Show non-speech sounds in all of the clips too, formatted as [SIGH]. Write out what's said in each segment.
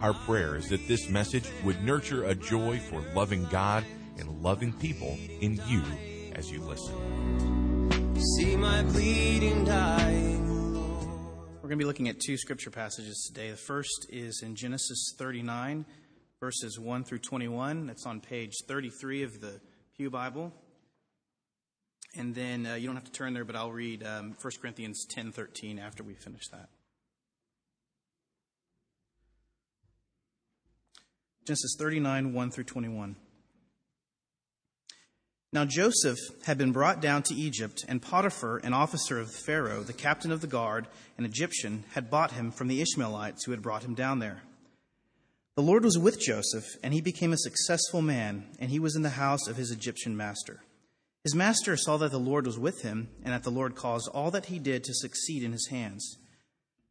Our prayer is that this message would nurture a joy for loving God and loving people in you as you listen. See my bleeding dying Lord. We're going to be looking at two scripture passages today. The first is in Genesis 39, verses 1 through 21. That's on page 33 of the Pew Bible. And then uh, you don't have to turn there, but I'll read um, 1 Corinthians 10 13 after we finish that. Genesis 39, 1 through 21. Now Joseph had been brought down to Egypt, and Potiphar, an officer of Pharaoh, the captain of the guard, an Egyptian, had bought him from the Ishmaelites who had brought him down there. The Lord was with Joseph, and he became a successful man, and he was in the house of his Egyptian master. His master saw that the Lord was with him, and that the Lord caused all that he did to succeed in his hands.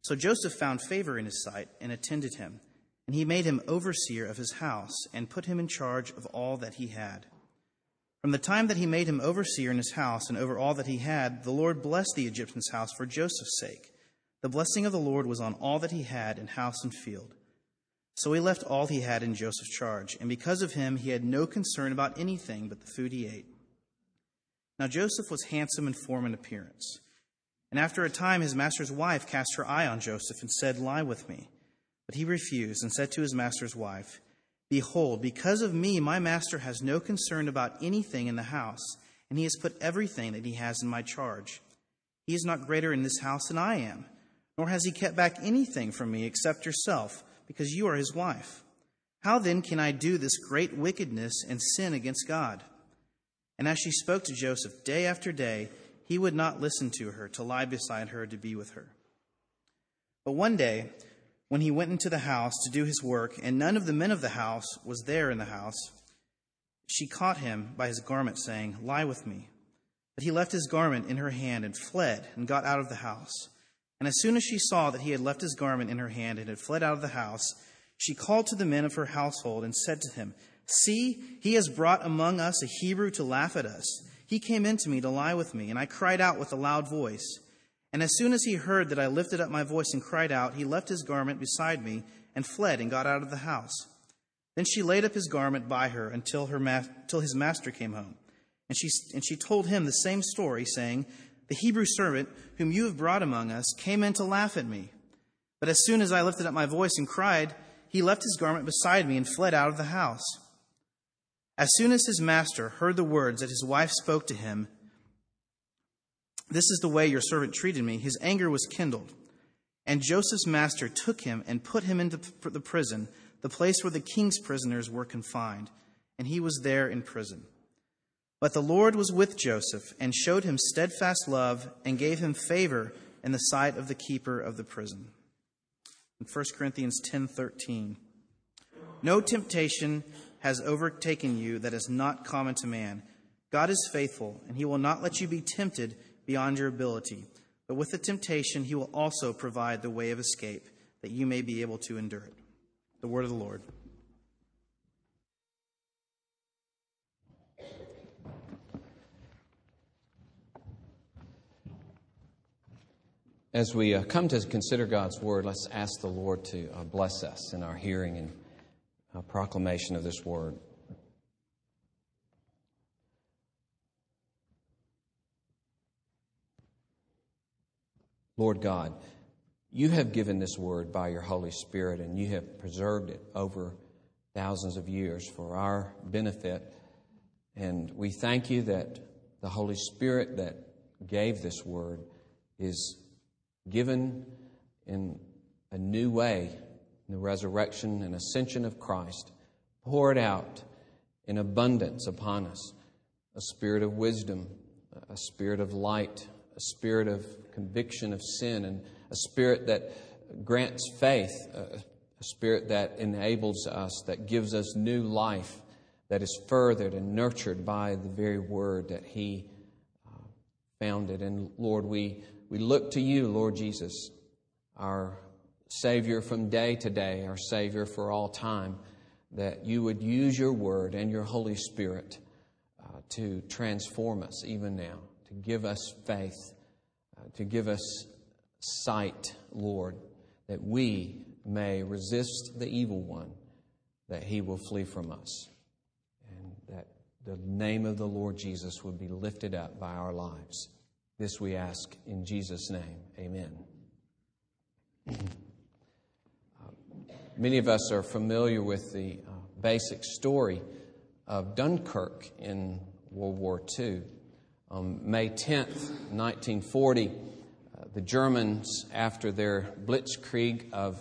So Joseph found favor in his sight and attended him, and he made him overseer of his house, and put him in charge of all that he had. From the time that he made him overseer in his house and over all that he had, the Lord blessed the Egyptian's house for Joseph's sake. The blessing of the Lord was on all that he had in house and field. So he left all he had in Joseph's charge, and because of him he had no concern about anything but the food he ate. Now Joseph was handsome in form and appearance. And after a time his master's wife cast her eye on Joseph and said, Lie with me. But he refused and said to his master's wife, Behold, because of me, my master has no concern about anything in the house, and he has put everything that he has in my charge. He is not greater in this house than I am, nor has he kept back anything from me except yourself, because you are his wife. How then can I do this great wickedness and sin against God? And as she spoke to Joseph day after day, he would not listen to her to lie beside her to be with her. But one day, when he went into the house to do his work, and none of the men of the house was there in the house, she caught him by his garment, saying, Lie with me. But he left his garment in her hand and fled and got out of the house. And as soon as she saw that he had left his garment in her hand and had fled out of the house, she called to the men of her household and said to him, See, he has brought among us a Hebrew to laugh at us. He came in to me to lie with me, and I cried out with a loud voice. And as soon as he heard that I lifted up my voice and cried out, he left his garment beside me and fled and got out of the house. Then she laid up his garment by her until, her ma- till his master came home. And she, and she told him the same story, saying, The Hebrew servant whom you have brought among us came in to laugh at me. But as soon as I lifted up my voice and cried, he left his garment beside me and fled out of the house. As soon as his master heard the words that his wife spoke to him, This is the way your servant treated me, his anger was kindled. And Joseph's master took him and put him into the prison, the place where the king's prisoners were confined, and he was there in prison. But the Lord was with Joseph and showed him steadfast love and gave him favor in the sight of the keeper of the prison. In 1 Corinthians 10:13, no temptation has overtaken you that is not common to man. God is faithful, and he will not let you be tempted beyond your ability. But with the temptation, he will also provide the way of escape, that you may be able to endure it. The word of the Lord. As we uh, come to consider God's Word, let's ask the Lord to uh, bless us in our hearing and uh, proclamation of this Word. Lord God, you have given this Word by your Holy Spirit and you have preserved it over thousands of years for our benefit. And we thank you that the Holy Spirit that gave this Word is given in a new way in the resurrection and ascension of Christ, poured out in abundance upon us a spirit of wisdom, a spirit of light, a spirit of conviction of sin, and a spirit that grants faith, a spirit that enables us, that gives us new life, that is furthered and nurtured by the very word that He uh, founded. And Lord, we, we look to you, Lord Jesus, our Savior from day to day, our Savior for all time, that you would use your word and your Holy Spirit uh, to transform us even now, give us faith, uh, to give us sight, Lord, that we may resist the evil one, that he will flee from us, and that the name of the Lord Jesus would be lifted up by our lives. This we ask in Jesus' name. Amen. Many of us are familiar with the uh, basic story of Dunkirk in World War II. On May 10th, 1940, uh, the Germans, after their blitzkrieg of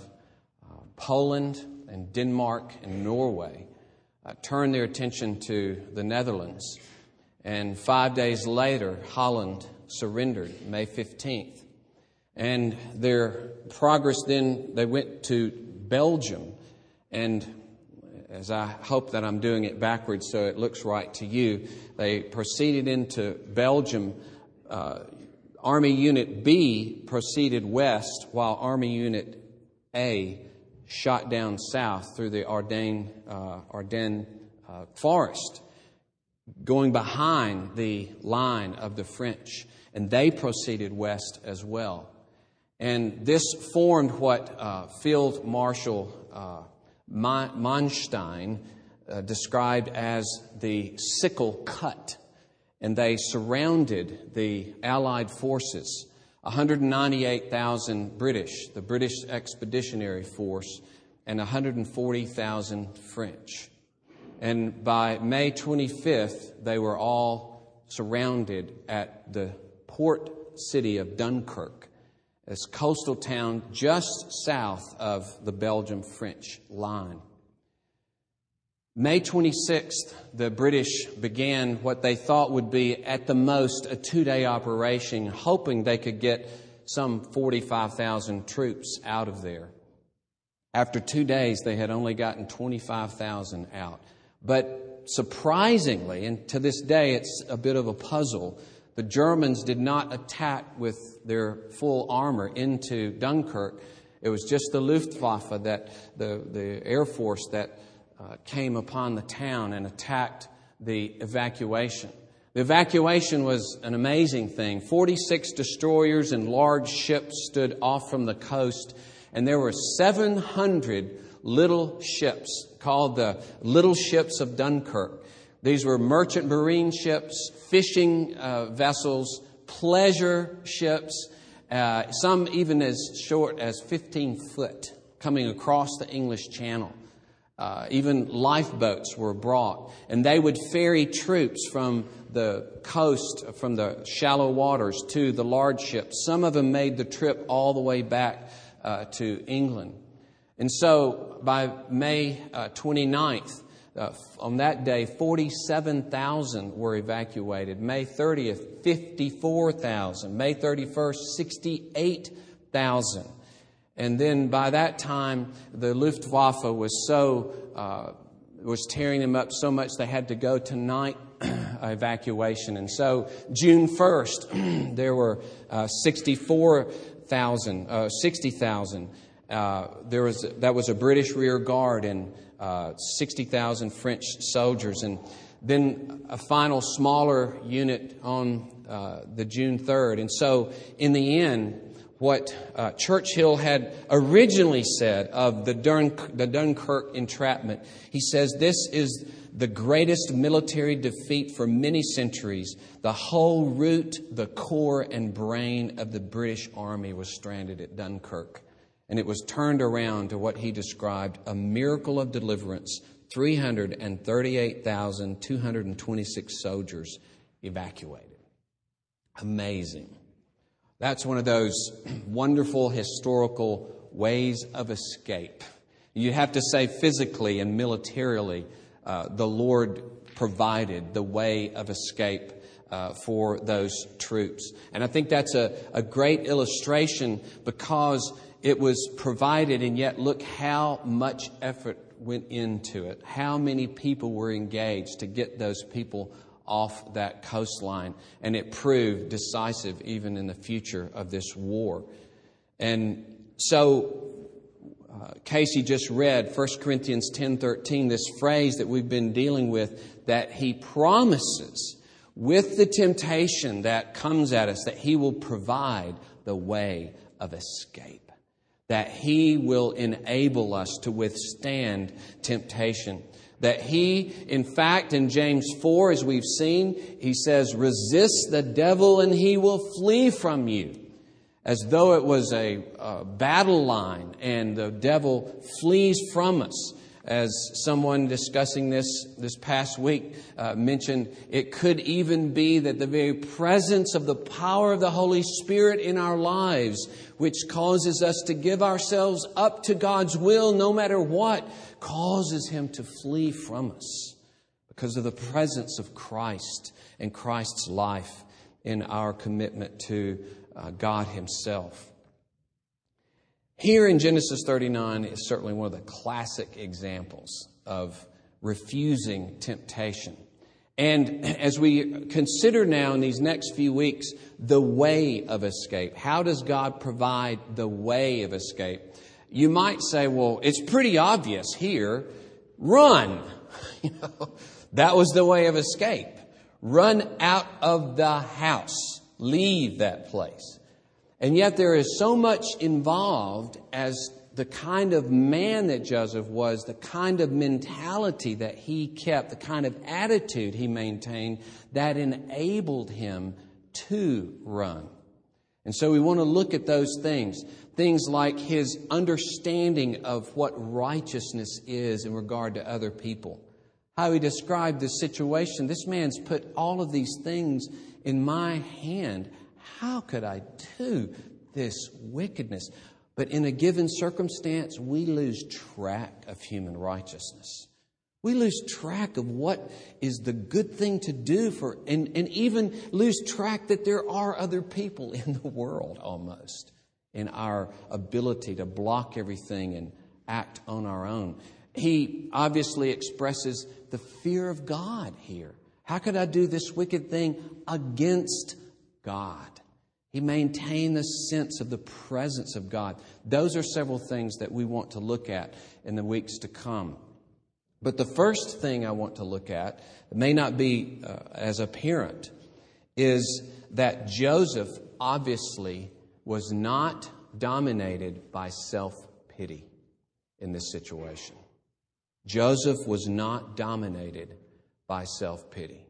uh, Poland and Denmark and Norway, uh, turned their attention to the Netherlands. And five days later, Holland surrendered, May 15th. And their progress then, they went to Belgium. And as I hope that I'm doing it backwards so it looks right to you, they proceeded into Belgium. Uh, Army Unit B proceeded west, while Army Unit A shot down south through the Ardennes, uh, Ardennes uh, forest, going behind the line of the French. And they proceeded west as well. And this formed what uh, Field Marshal Manstein uh, described as the sickle cut. And they surrounded the Allied forces 198,000 British, the British Expeditionary Force, and 140,000 French. And by May 25th, they were all surrounded at the port city of Dunkirk this coastal town just south of the Belgium French line. May 26th, the British began what they thought would be at the most a two day operation, hoping they could get some 45,000 troops out of there. After two days, they had only gotten 25,000 out. But surprisingly, and to this day it's a bit of a puzzle, the Germans did not attack with their full armor into Dunkirk. It was just the Luftwaffe, that the, the Air Force, that uh, came upon the town and attacked the evacuation. The evacuation was an amazing thing. 46 destroyers and large ships stood off from the coast, and there were 700 little ships called the Little Ships of Dunkirk. These were merchant marine ships, fishing uh, vessels, pleasure ships, uh, some even as short as 15 foot coming across the English Channel. Uh, even lifeboats were brought, and they would ferry troops from the coast, from the shallow waters to the large ships. Some of them made the trip all the way back uh, to England. And so by May uh, 29th, uh, on that day, 47,000 were evacuated. May 30th, 54,000. May 31st, 68,000. And then by that time, the Luftwaffe was so, uh, was tearing them up so much they had to go to night [CLEARS THROAT] evacuation. And so June 1st, [CLEARS THROAT] there were uh, 64,000, uh, 60,000. Uh, there was, that was a British rear guard and uh, 60,000 French soldiers. And then a final smaller unit on uh, the June 3rd. And so, in the end, what uh, Churchill had originally said of the, Dunk- the Dunkirk entrapment, he says, This is the greatest military defeat for many centuries. The whole root, the core, and brain of the British Army was stranded at Dunkirk and it was turned around to what he described a miracle of deliverance 338,226 soldiers evacuated. Amazing. That's one of those [CLEARS THROAT] wonderful historical ways of escape. You have to say physically and militarily, uh, the Lord provided the way of escape uh, for those troops. And I think that's a, a great illustration because it was provided, and yet look how much effort went into it. How many people were engaged to get those people off that coastline. And it proved decisive even in the future of this war. And so uh, Casey just read 1 Corinthians 10:13 this phrase that we've been dealing with that he promises with the temptation that comes at us that he will provide the way of escape that He will enable us to withstand temptation. That He, in fact, in James 4, as we've seen, He says, resist the devil and He will flee from you. As though it was a, a battle line and the devil flees from us as someone discussing this this past week uh, mentioned, it could even be that the very presence of the power of the Holy Spirit in our lives, which causes us to give ourselves up to God's will no matter what, causes him to flee from us because of the presence of Christ and Christ's life in our commitment to uh, God Himself. Here in Genesis 39 is certainly one of the classic examples of refusing temptation. And as we consider now in these next few weeks the way of escape, how does God provide the way of escape? You might say, well, it's pretty obvious here. Run. [LAUGHS] You know, that was the way of escape. Run out of the house. Leave that place. And yet there is so much involved as the kind of man that Joseph was, the kind of mentality that he kept, the kind of attitude he maintained that enabled him to run. And so we want to look at those things. Things like his understanding of what righteousness is in regard to other people. How he described the situation. This man's put all of these things in my hand. How could I do this wickedness? But in a given circumstance, we lose track of human righteousness. We lose track of what is the good thing to do for, and, and even lose track that there are other people in the world almost in our ability to block everything and act on our own. He obviously expresses the fear of God here. How could I do this wicked thing against God? He maintained the sense of the presence of God. Those are several things that we want to look at in the weeks to come. But the first thing I want to look at, it may not be uh, as apparent, is that Joseph obviously was not dominated by self pity in this situation. Joseph was not dominated by self pity.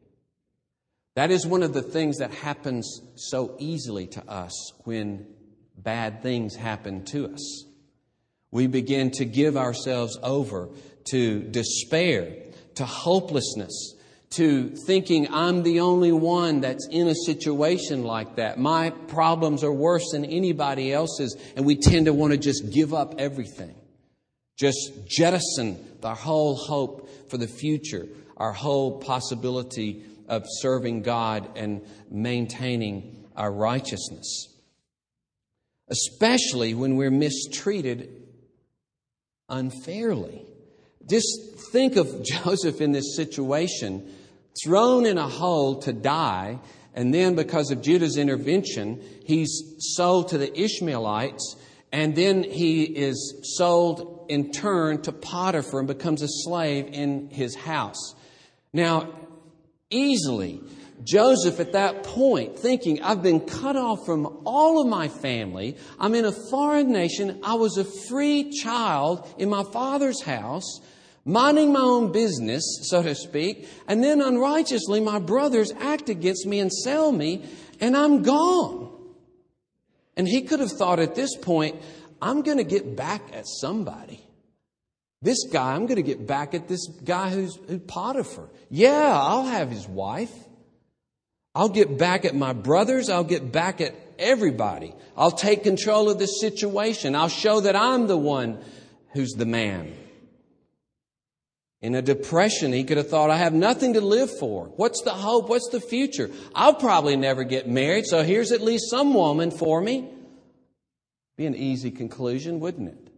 That is one of the things that happens so easily to us when bad things happen to us. We begin to give ourselves over to despair, to hopelessness, to thinking I'm the only one that's in a situation like that. My problems are worse than anybody else's, and we tend to want to just give up everything. Just jettison our whole hope for the future, our whole possibility of serving God and maintaining our righteousness. Especially when we're mistreated unfairly. Just think of [LAUGHS] Joseph in this situation, thrown in a hole to die, and then because of Judah's intervention, he's sold to the Ishmaelites, and then he is sold in turn to Potiphar and becomes a slave in his house. Now, easily. Joseph, at that point, thinking, I've been cut off from all of my family. I'm in a foreign nation. I was a free child in my father's house, minding my own business, so to speak. And then unrighteously, my brothers act against me and sell me, and I'm gone. And he could have thought at this point, I'm going to get back at somebody. This guy, I'm going to get back at this guy who's, who's Potiphar. Yeah, I'll have his wife. I'll get back at my brothers. I'll get back at everybody. I'll take control of this situation. I'll show that I'm the one who's the man. In a depression, he could have thought, I have nothing to live for. What's the hope? What's the future? I'll probably never get married, so here's at least some woman for me. Be an easy conclusion, wouldn't it?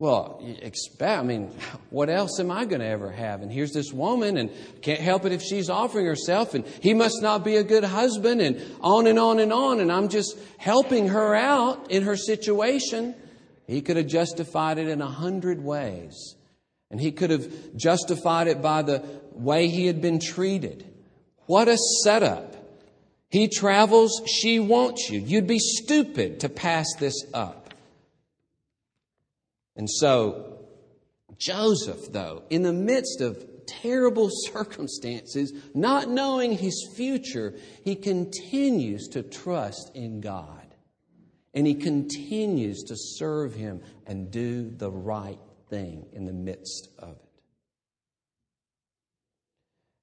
Well, expect, I mean, what else am I going to ever have? And here's this woman, and can't help it if she's offering herself, and he must not be a good husband, and on and on and on, and I'm just helping her out in her situation. He could have justified it in a hundred ways. And he could have justified it by the way he had been treated. What a setup. He travels, she wants you. You'd be stupid to pass this up. And so, Joseph, though, in the midst of terrible [LAUGHS] circumstances, not knowing his future, he continues to trust in God. And he continues to serve him and do the right thing in the midst of it.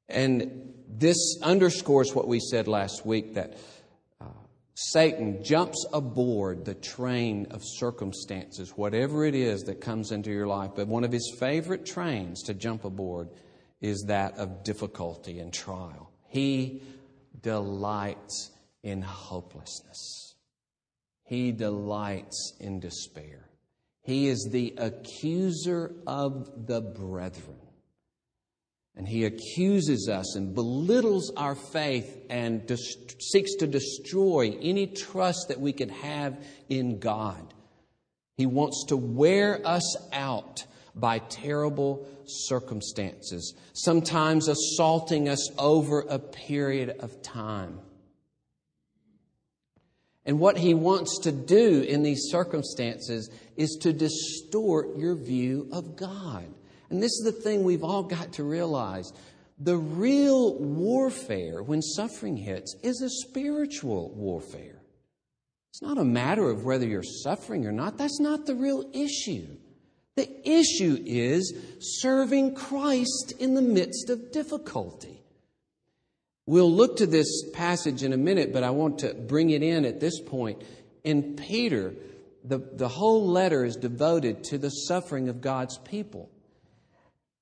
And this underscores what we said last week that Satan jumps aboard the train of circumstances, whatever it is that comes into your life. But one of his favorite trains to jump aboard is that of difficulty and trial. He delights in hopelessness, he delights in despair. He is the accuser of the brethren. And he accuses us and belittles our faith and dest- seeks to destroy any trust that we could have in God. He wants to wear us out by terrible circumstances, sometimes assaulting us over a period of time. And what he wants to do in these circumstances is to distort your view of God. And this is the thing we've all got to realize. The real warfare, when suffering hits, is a spiritual warfare. It's not a matter of whether you're suffering or not. That's not the real issue. The issue is serving Christ in the midst of difficulty. We'll look to this passage in a minute, but I want to bring it in at this point. In Peter, the, the whole letter is devoted to the suffering of God's people.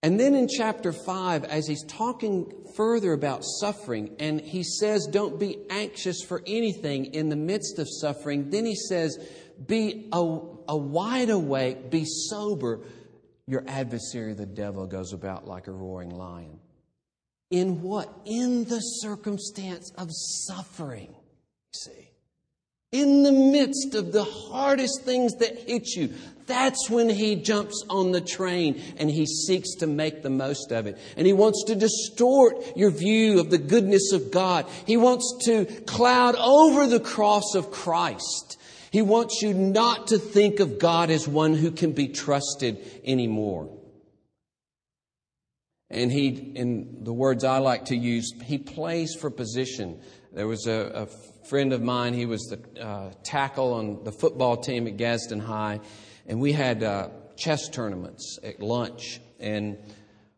And then in chapter 5, as he's talking further about suffering, and he says, Don't be anxious for anything in the midst of suffering, then he says, Be a, a wide awake, be sober. Your adversary, the devil, goes about like a roaring lion. In what? In the circumstance of suffering. See? In the midst of the hardest things that hit you, that's when he jumps on the train and he seeks to make the most of it. And he wants to distort your view of the goodness of God. He wants to cloud over the cross of Christ. He wants you not to think of God as one who can be trusted anymore. And he, in the words I like to use, he plays for position. There was a, a friend of mine, he was the uh, tackle on the football team at Gadsden High and we had uh, chess tournaments at lunch. And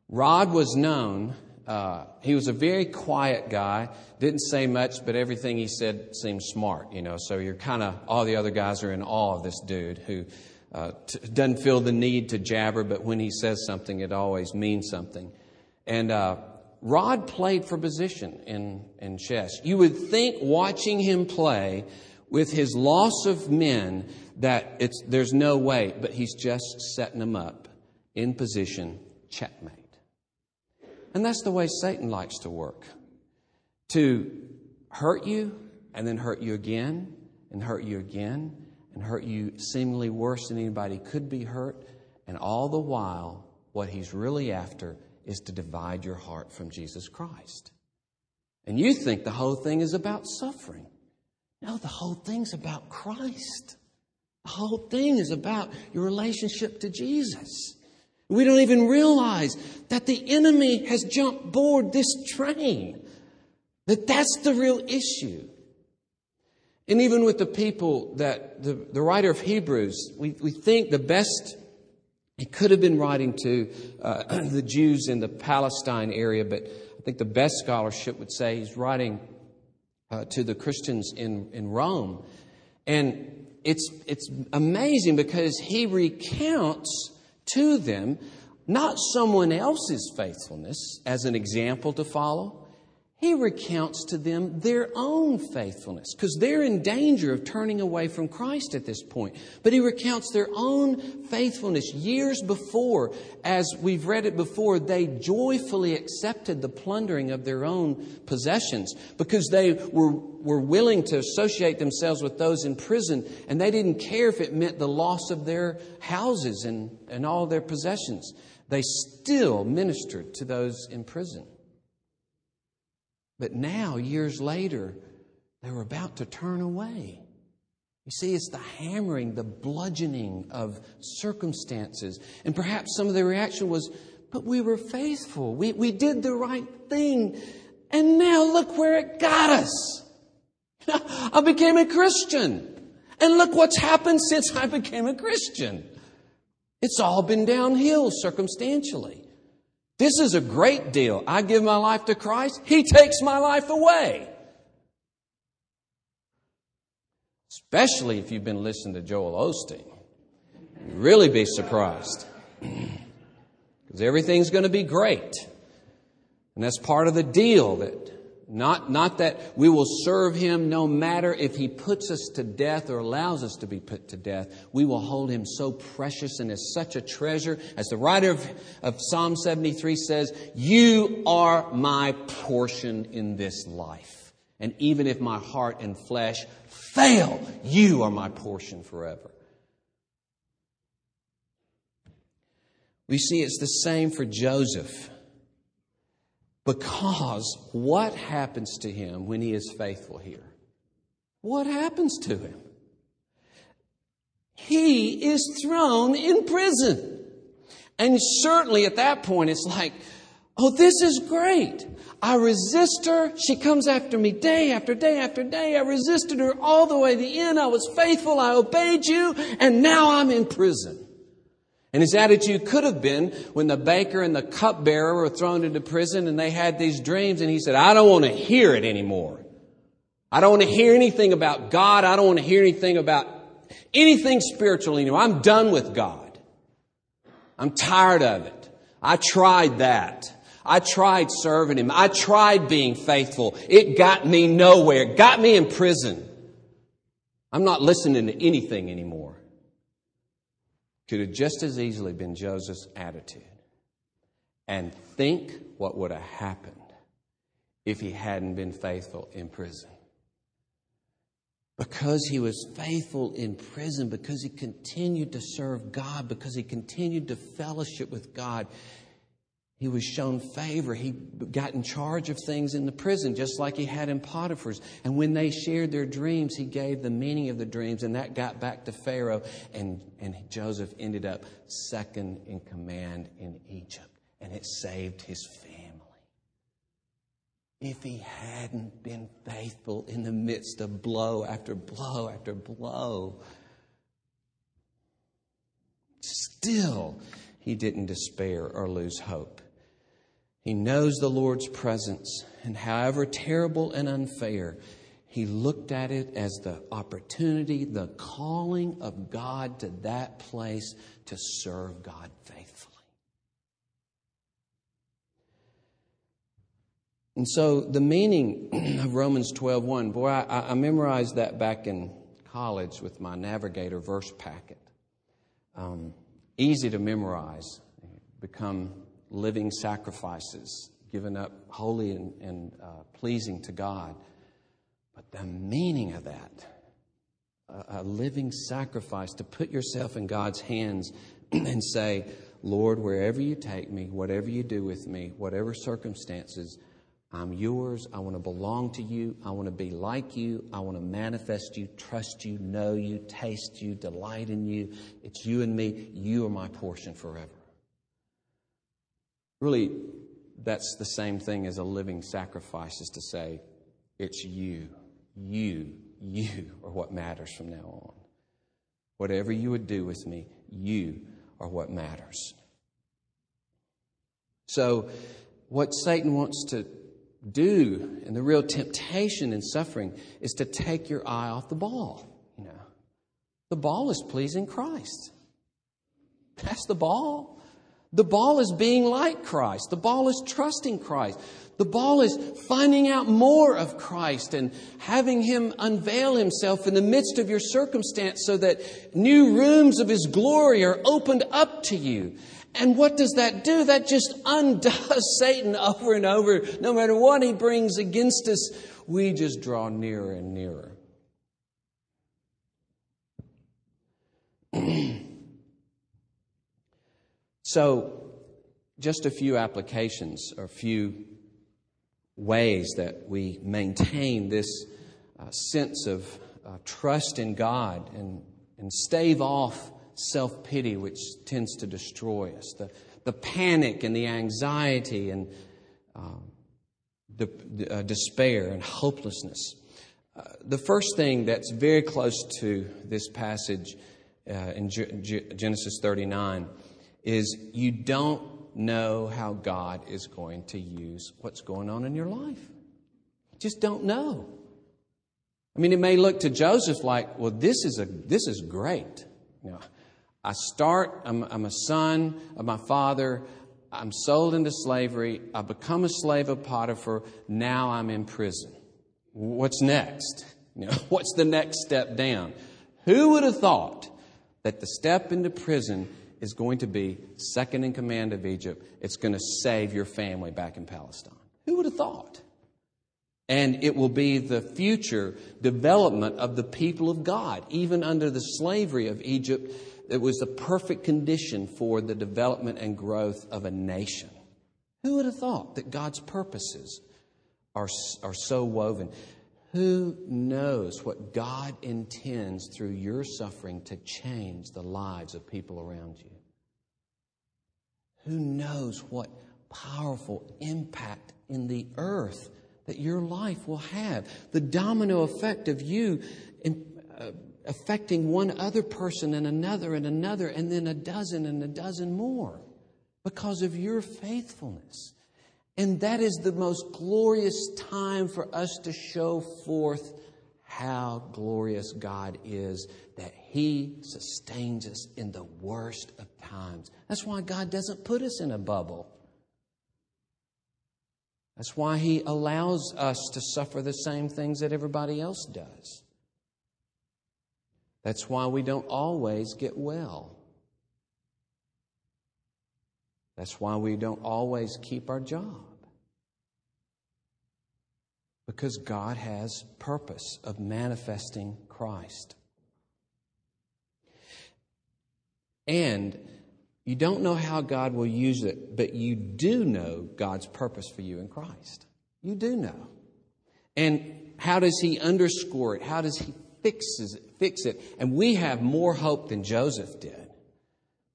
Rod was known. Uh, he was a very quiet guy, didn't say much, but everything he said seemed smart, you know. So you're kind of, all the other guys are in awe of this dude who uh, t- doesn't feel the need to jabber, but when he says something, it always means something. And uh, Rod played for position in, in chess. You would think watching him play with his loss of men that it's, there's no way, but he's just setting them up in position, checkmate. And that's the way Satan likes to work to hurt you and then hurt you again and hurt you again and hurt you seemingly worse than anybody could be hurt. And all the while, what he's really after is to divide your heart from Jesus Christ. And you think the whole thing is about suffering. No, the whole thing's about Christ. The whole thing is about your relationship to Jesus. We don't even realize that the enemy has jumped board this train, that that's the real issue. And even with the people that the, the writer of Hebrews, we, we think the best, he could have been writing to uh, [CLEARS THROAT] the Jews in the Palestine area, but I think the best scholarship would say he's writing uh, to the Christians in, in Rome. And it's, it's amazing because he recounts to them not someone else's faithfulness as an example to follow. He recounts to them their own faithfulness because they're in danger of turning away from Christ at this point. But he recounts their own faithfulness years before, as we've read it before, they joyfully accepted the plundering of their own possessions because they were, were willing to associate themselves with those in prison and they didn't care if it meant the loss of their houses and, and all their possessions. They still ministered to those in prison. But now, years later, they were about to turn away. You see, it's the hammering, the bludgeoning of circumstances. And perhaps some of the reaction was, but we were faithful. We, we did the right thing. And now look where it got us. [LAUGHS] I became a Christian. And look what's happened since I became a Christian. It's all been downhill circumstantially. This is a great deal. I give my life to Christ, He takes my life away. Especially if you've been listening to Joel Osteen. You'd really be surprised. [CLEARS THROAT] Because everything's going to be great. And that's part of the deal that not, not that we will serve him no matter if he puts us to death or allows us to be put to death. We will hold him so precious and as such a treasure. As the writer of, of Psalm 73 says, You are my portion in this life. And even if my heart and flesh fail, you are my portion forever. We see it's the same for Joseph. Because what happens to him when he is faithful here? What happens to him? He is thrown in prison. And certainly at that point, it's like, oh, this is great. I resist her. She comes after me day after day after day. I resisted her all the way to the end. I was faithful. I obeyed you. And now I'm in prison. And his attitude could have been when the baker and the cupbearer were thrown into prison and they had these dreams, and he said, I don't want to hear it anymore. I don't want to hear anything about God. I don't want to hear anything about anything spiritual anymore. I'm done with God. I'm tired of it. I tried that. I tried serving Him. I tried being faithful. It got me nowhere. It got me in prison. I'm not listening to anything anymore could have just as easily been Joseph's attitude. And think what would have happened if he hadn't been faithful in prison. Because he was faithful in prison, because he continued to serve God, because he continued to fellowship with God, he was shown favor. He got in charge of things in the prison, just like he had in Potiphar's. And when they shared their dreams, he gave the meaning of the dreams, and that got back to Pharaoh. And, and Joseph ended up second in command in Egypt. And it saved his family. If he hadn't been faithful in the midst of blow after blow after blow, still he didn't despair or lose hope. He knows the Lord's presence, and however terrible and unfair, he looked at it as the opportunity, the calling of God to that place to serve God faithfully. And so the meaning [CLEARS THROAT] of Romans 12:1, boy, I, I memorized that back in college with my Navigator verse packet. Um, easy to memorize, become living sacrifices, given up holy and, and uh, pleasing to God. But the meaning of that, a, a living sacrifice, to put yourself in God's hands [CLEARS THROAT] and say, Lord, wherever you take me, whatever you do with me, whatever circumstances, I'm yours. I want to belong to you. I want to be like you. I want to manifest you, trust you, know you, taste you, delight in you. It's you and me. You are my portion forever. Really, that's the same thing as a living sacrifice, is to say, it's you, you, you are what matters from now on. Whatever you would do with me, you are what matters. So, what Satan wants to do, and the real temptation in suffering, is to take your eye off the ball. You know, the ball is pleasing Christ. That's the ball. The ball is being like Christ. The ball is trusting Christ. The ball is finding out more of Christ and having Him unveil Himself in the midst of your circumstance so that new rooms of His glory are opened up to you. And what does that do? That just [LAUGHS] undoes Satan over and over. No matter what he brings against us, we just draw nearer and nearer. [CLEARS THROAT] so, just a few applications or a few ways that we maintain this uh, sense of uh, trust in God and, and stave off self pity, which tends to destroy us, the, the panic and the anxiety and um, de- uh, despair and hopelessness. Uh, the first thing that's very close to this passage uh, in G- G- Genesis 39 is you don't know how God is going to use what's going on in your life. You just don't know. I mean, it may look to Joseph like, well, this is a this is great. You know, I start, I'm, I'm a son of my father. I'm sold into slavery. I become a slave of Potiphar. Now I'm in prison. What's next? You know, [LAUGHS] what's the next step down? Who would have thought that the step into prison is going to be second in command of Egypt? It's going to save your family back in Palestine. Who would have thought? And it will be the future development of the people of God, even under the slavery of Egypt it was the perfect condition for the development and growth of a nation. Who would have thought that God's purposes are, are so woven? Who knows what God intends through your suffering to change the lives of people around you? Who knows what powerful impact in the earth that your life will have? The domino effect of you uh, affecting one other person and another and another, and then a dozen and a dozen more because of your faithfulness. And that is the most glorious time for us to show forth how glorious God is that He sustains us in the worst of times. That's why God doesn't put us in a bubble. That's why He allows us to suffer the same things that everybody else does. That's why we don't always get well. That's why we don't always keep our job. Because God has purpose of manifesting Christ. And you don't know how God will use it, but you do know God's purpose for you in Christ. You do know. And how does He underscore it? How does He fixes it, fix it. And we have more hope than Joseph did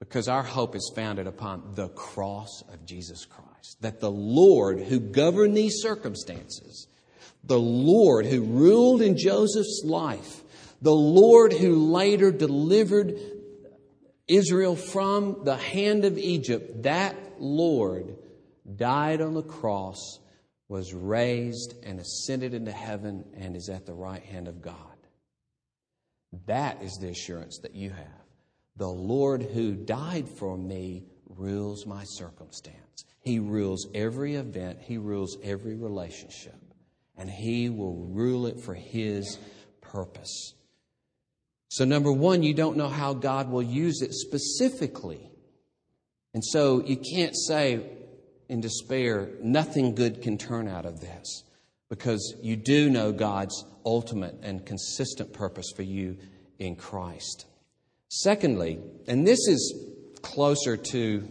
because our hope is founded upon the cross of Jesus Christ. That the Lord who governed these circumstances, the Lord who ruled in Joseph's life, the Lord who later delivered Israel from the hand of Egypt, that Lord died on the cross, was raised and ascended into heaven, and is at the right hand of God. That is the assurance that you have. The Lord who died for me rules my circumstance. He rules every event, He rules every relationship, and He will rule it for His purpose. So, number one, you don't know how God will use it specifically. And so you can't say in despair, nothing good can turn out of this because you do know God's ultimate and consistent purpose for you in Christ. Secondly, and this is closer to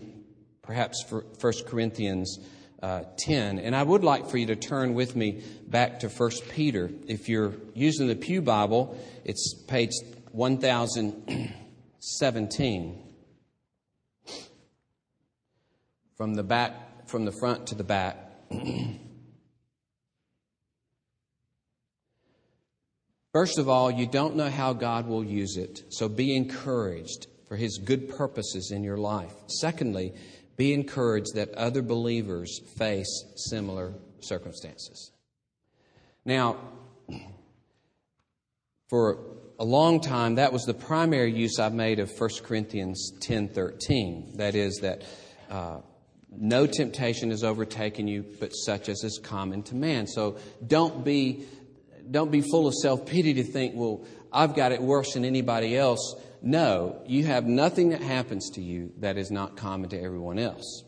perhaps 1 Corinthians uh, 10, and I would like for you to turn with me back to 1 Peter. If you're using the Pew Bible, it's page 1017. From the back, from the front to the back. [CLEARS THROAT] First of all, you don't know how God will use it, so be encouraged for His good purposes in your life. Secondly, be encouraged that other believers face similar circumstances. Now, for a long time, that was the primary use I've made of 1 Corinthians 10:13. That is that uh, no temptation has overtaken you, but such as is common to man. So don't be, don't be full of self pity to think, well, I've got it worse than anybody else. No, you have nothing that happens to you that is not common to everyone else.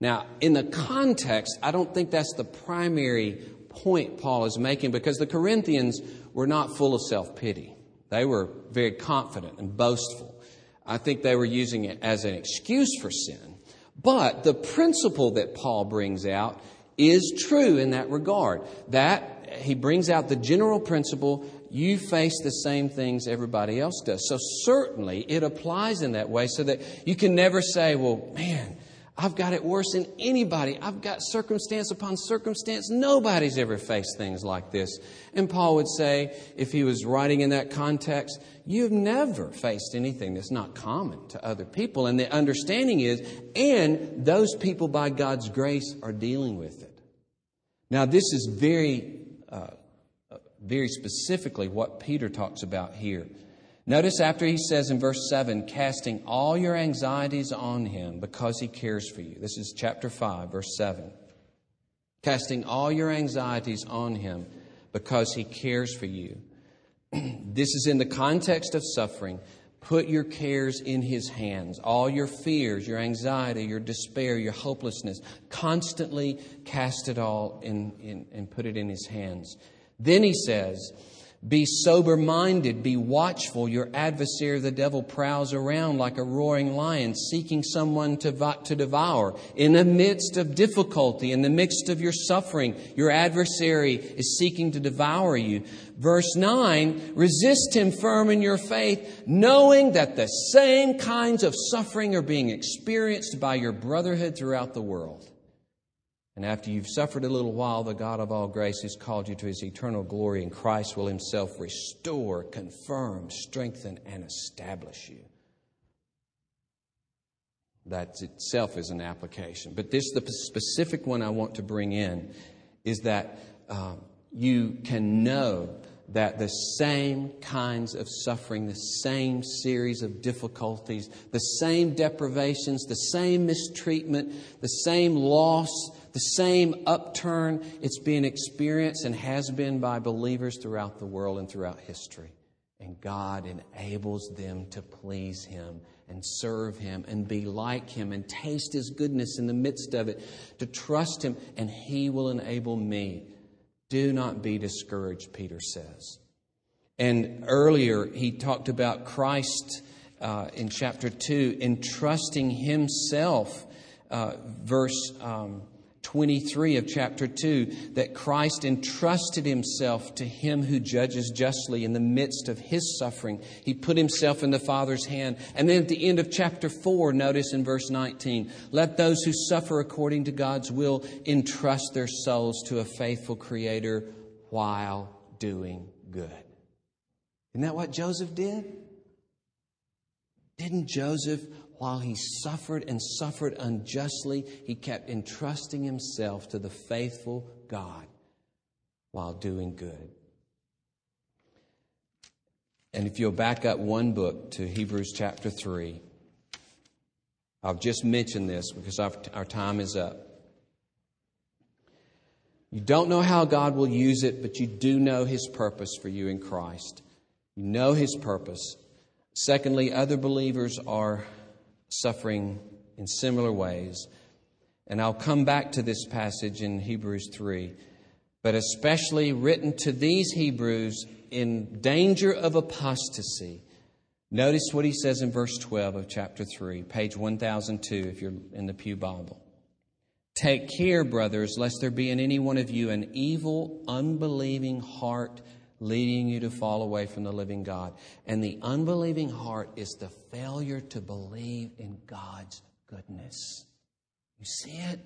Now, in the context, I don't think that's the primary point Paul is making because the Corinthians were not full of self pity. They were very confident and boastful. I think they were using it as an excuse for sin. But the principle that Paul brings out is true in that regard. That he brings out the general principle you face the same things everybody else does. So certainly it applies in that way so that you can never say, well, man, I've got it worse than anybody. I've got circumstance upon circumstance. Nobody's ever faced things like this. And Paul would say, if he was writing in that context, you've never faced anything that's not common to other people. And the understanding is, and those people by God's grace are dealing with it. Now, this is very, Uh, very specifically what Peter talks about here. Notice after he says in verse 7, casting all your anxieties on him because he cares for you. This is chapter 5, verse 7. Casting all your anxieties on him because he cares for you. [CLEARS THROAT] this is in the context of suffering. Put your cares in his hands. All your fears, your anxiety, your despair, your hopelessness, constantly cast it all in, in and put it in his hands. Then he says, be sober minded, be watchful. Your adversary, the devil, prowls around like a roaring lion, seeking someone to, to devour. In the midst of difficulty, in the midst of your suffering, your adversary is seeking to devour you. Verse 9 resist him firm in your faith, knowing that the same kinds of suffering are being experienced by your brotherhood throughout the world. And after you've suffered a little while, the God of all grace has called you to his eternal glory, and Christ will himself restore, confirm, strengthen, and establish you. That itself is an application. But this, the specific one I want to bring in, is that um, you can know that the same kinds of suffering, the same series of difficulties, the same deprivations, the same mistreatment, the same loss, the same upturn, it's being experienced and has been by believers throughout the world and throughout history. And God enables them to please Him and serve Him and be like Him and taste His goodness in the midst of it, to trust Him, and He will enable me. Do not be discouraged, Peter says. And earlier, he talked about Christ uh, in chapter 2 entrusting Himself, uh, verse. Um, 23 of chapter 2 that Christ entrusted himself to him who judges justly in the midst of his suffering. He put himself in the Father's hand. And then at the end of chapter 4, notice in verse 19, let those who suffer according to God's will entrust their souls to a faithful Creator while doing good. Isn't that what Joseph did? Didn't Joseph while he suffered and suffered unjustly, he kept entrusting himself to the faithful God while doing good. And if you'll back up one book to Hebrews chapter 3, I've just mentioned this because our time is up. You don't know how God will use it, but you do know His purpose for you in Christ. You know His purpose. Secondly, other believers are suffering in similar ways. And I'll come back to this passage in Hebrews 3, but especially written to these Hebrews in danger of apostasy. Notice what he says in verse 12 of chapter 3, page 1002, if you're in the Pew Bible. Take care, brothers, lest there be in any one of you an evil, unbelieving heart leading you to fall away from the living God. And the unbelieving heart is the failure to believe in God's goodness. You see it?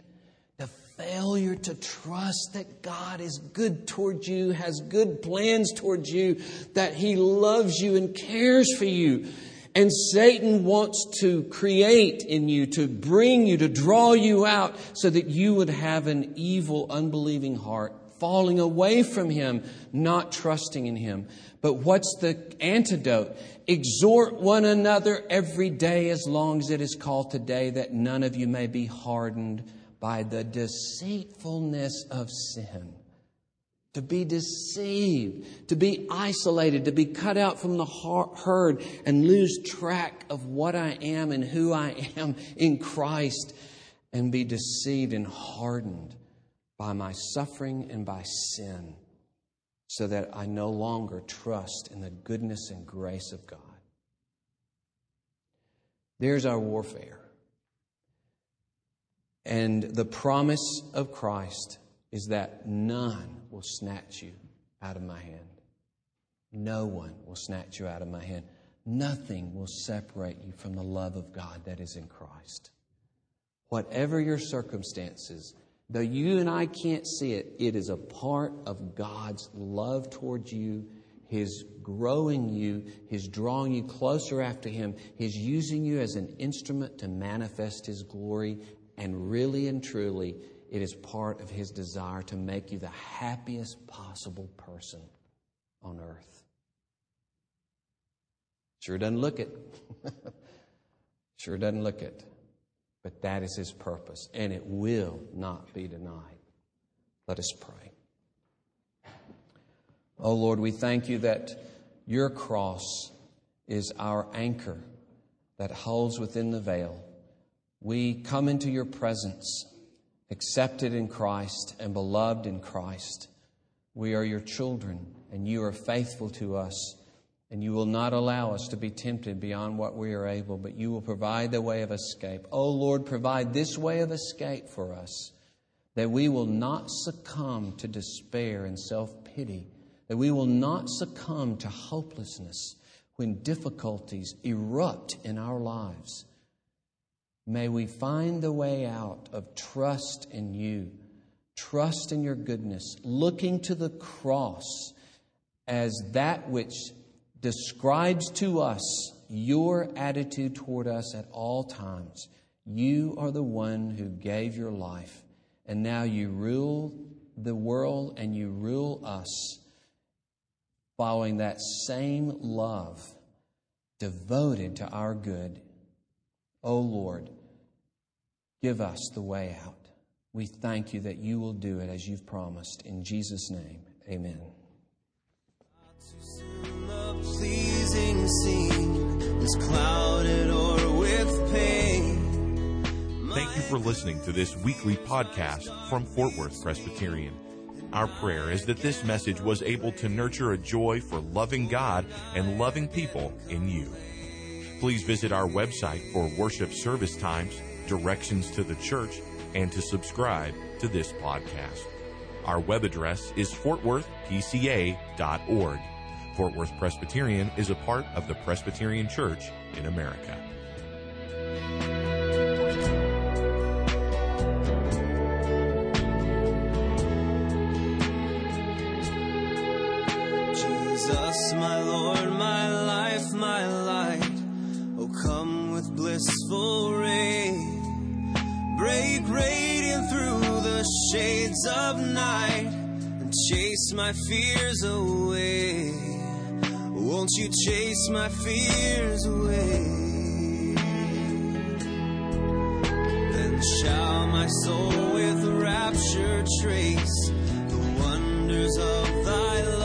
The failure to trust that God is good towards you, has good plans towards you, that He loves you and cares for you. And Satan wants to create in you, to bring you, to draw you out so that you would have an evil, unbelieving heart falling away from Him, not trusting in Him. But what's the antidote? Exhort one another every day as long as it is called today, that none of you may be hardened by the deceitfulness of sin. To be deceived, to be isolated, to be cut out from the herd and lose track of what I am and who I am in Christ and be deceived and hardened by my suffering and by sin so that I no longer trust in the goodness and grace of God. There's our warfare. And the promise of Christ is that none will snatch you out of my hand. No one will snatch you out of my hand. Nothing will separate you from the love of God that is in Christ. Whatever your circumstances, though you and I can't see it, it is a part of God's love towards you, His growing you, His drawing you closer after Him, His using you as an instrument to manifest His glory. And really and truly, it is part of His desire to make you the happiest possible person on earth. Sure doesn't look it. [LAUGHS] sure doesn't look it. But that is his purpose, and it will not be denied. Let us pray. Oh Lord, we thank you that your cross is our anchor that holds within the veil. We come into your presence, accepted in Christ and beloved in Christ. We are your children, and you are faithful to us and you will not allow us to be tempted beyond what we are able, but you will provide the way of escape. Oh Lord, provide this way of escape for us, that we will not succumb to despair and self pity, that we will not succumb to hopelessness when difficulties erupt in our lives. May we find the way out of trust in you, trust in your goodness, looking to the cross as that which describes to us your attitude toward us at all times. You are the one who gave your life, and now you rule the world and you rule us following that same love devoted to our good. Oh Lord, give us the way out. We thank you that you will do it as you've promised. In Jesus' name, amen pleasing scene clouded or with pain. Thank you for listening to this weekly podcast from Fort Worth Presbyterian. Our prayer is that this message was able to nurture a joy for loving God and loving people in you. Please visit our website for worship service times, directions to the church, and to subscribe to this podcast. Our web address is fortworthpca.org. Fort Worth Presbyterian is a part of the Presbyterian Church in America. Jesus, my Lord, my life, my light. Oh, come with blissful rain. Break radiant through the shades of night and chase my fears away. Won't you chase my fears away? Then shall my soul with rapture trace the wonders of thy